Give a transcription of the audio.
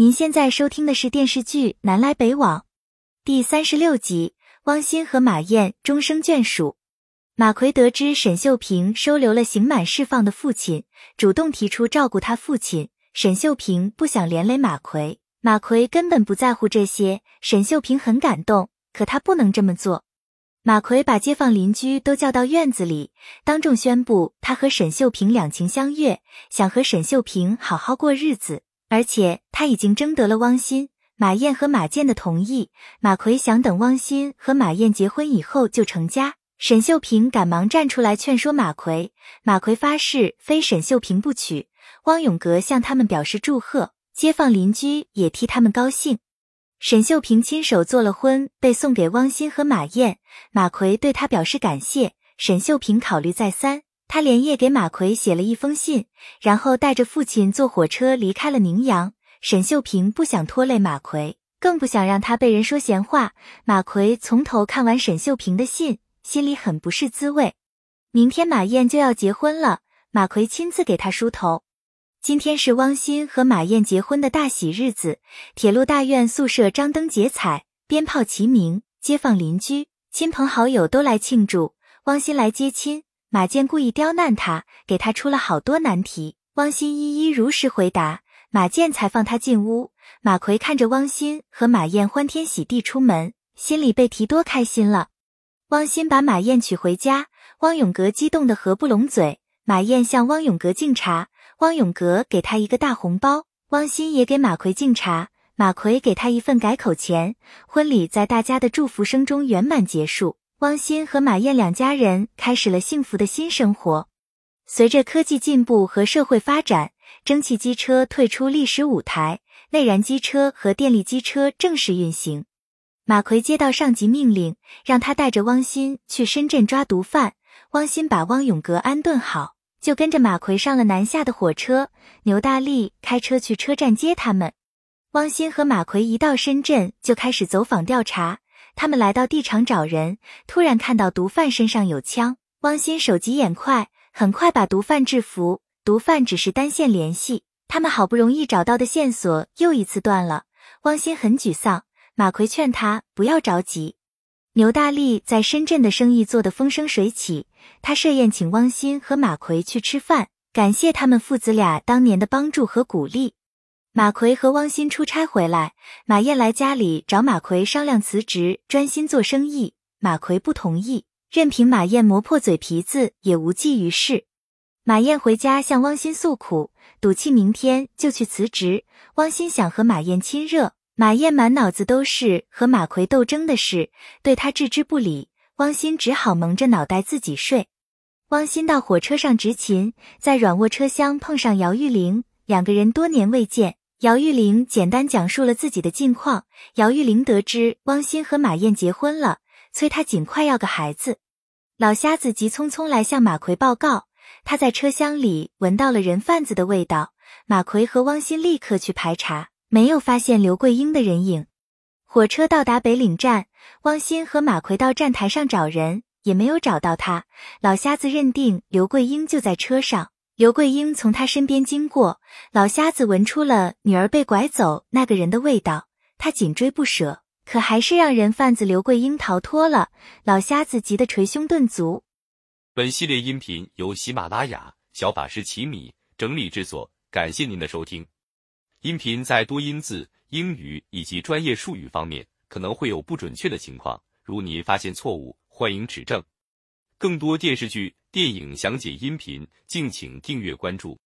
您现在收听的是电视剧《南来北往》第三十六集，汪欣和马燕终生眷属。马奎得知沈秀平收留了刑满释放的父亲，主动提出照顾他父亲。沈秀平不想连累马奎，马奎根本不在乎这些。沈秀平很感动，可他不能这么做。马奎把街坊邻居都叫到院子里，当众宣布他和沈秀平两情相悦，想和沈秀平好好过日子。而且他已经征得了汪欣、马燕和马健的同意。马奎想等汪欣和马燕结婚以后就成家。沈秀平赶忙站出来劝说马奎，马奎发誓非沈秀平不娶。汪永革向他们表示祝贺，街坊邻居也替他们高兴。沈秀平亲手做了婚被送给汪欣和马燕，马奎对他表示感谢。沈秀平考虑再三。他连夜给马奎写了一封信，然后带着父亲坐火车离开了宁阳。沈秀平不想拖累马奎，更不想让他被人说闲话。马奎从头看完沈秀平的信，心里很不是滋味。明天马燕就要结婚了，马奎亲自给她梳头。今天是汪欣和马燕结婚的大喜日子，铁路大院宿舍张灯结彩，鞭炮齐鸣，街坊邻居、亲朋好友都来庆祝。汪欣来接亲。马健故意刁难他，给他出了好多难题。汪欣一一如实回答，马健才放他进屋。马奎看着汪欣和马燕欢天喜地出门，心里被提多开心了。汪欣把马燕娶回家，汪永革激动的合不拢嘴。马燕向汪永革敬茶，汪永革给他一个大红包。汪欣也给马奎敬茶，马奎给他一份改口钱。婚礼在大家的祝福声中圆满结束。汪欣和马燕两家人开始了幸福的新生活。随着科技进步和社会发展，蒸汽机车退出历史舞台，内燃机车和电力机车正式运行。马奎接到上级命令，让他带着汪欣去深圳抓毒贩。汪欣把汪永革安顿好，就跟着马奎上了南下的火车。牛大力开车去车站接他们。汪欣和马奎一到深圳，就开始走访调查。他们来到地场找人，突然看到毒贩身上有枪。汪鑫手疾眼快，很快把毒贩制服。毒贩只是单线联系，他们好不容易找到的线索又一次断了。汪鑫很沮丧，马奎劝他不要着急。牛大力在深圳的生意做得风生水起，他设宴请汪鑫和马奎去吃饭，感谢他们父子俩当年的帮助和鼓励。马奎和汪鑫出差回来，马燕来家里找马奎商量辞职，专心做生意。马奎不同意，任凭马燕磨破嘴皮子也无济于事。马燕回家向汪鑫诉苦，赌气明天就去辞职。汪鑫想和马燕亲热，马燕满脑子都是和马奎斗争的事，对他置之不理。汪鑫只好蒙着脑袋自己睡。汪鑫到火车上执勤，在软卧车厢碰上姚玉玲，两个人多年未见。姚玉玲简单讲述了自己的近况。姚玉玲得知汪鑫和马燕结婚了，催他尽快要个孩子。老瞎子急匆匆来向马奎报告，他在车厢里闻到了人贩子的味道。马奎和汪鑫立刻去排查，没有发现刘桂英的人影。火车到达北岭站，汪鑫和马奎到站台上找人，也没有找到他。老瞎子认定刘桂英就在车上。刘桂英从他身边经过，老瞎子闻出了女儿被拐走那个人的味道，他紧追不舍，可还是让人贩子刘桂英逃脱了。老瞎子急得捶胸顿足。本系列音频由喜马拉雅小法师奇米整理制作，感谢您的收听。音频在多音字、英语以及专业术语方面可能会有不准确的情况，如您发现错误，欢迎指正。更多电视剧、电影详解音频，敬请订阅关注。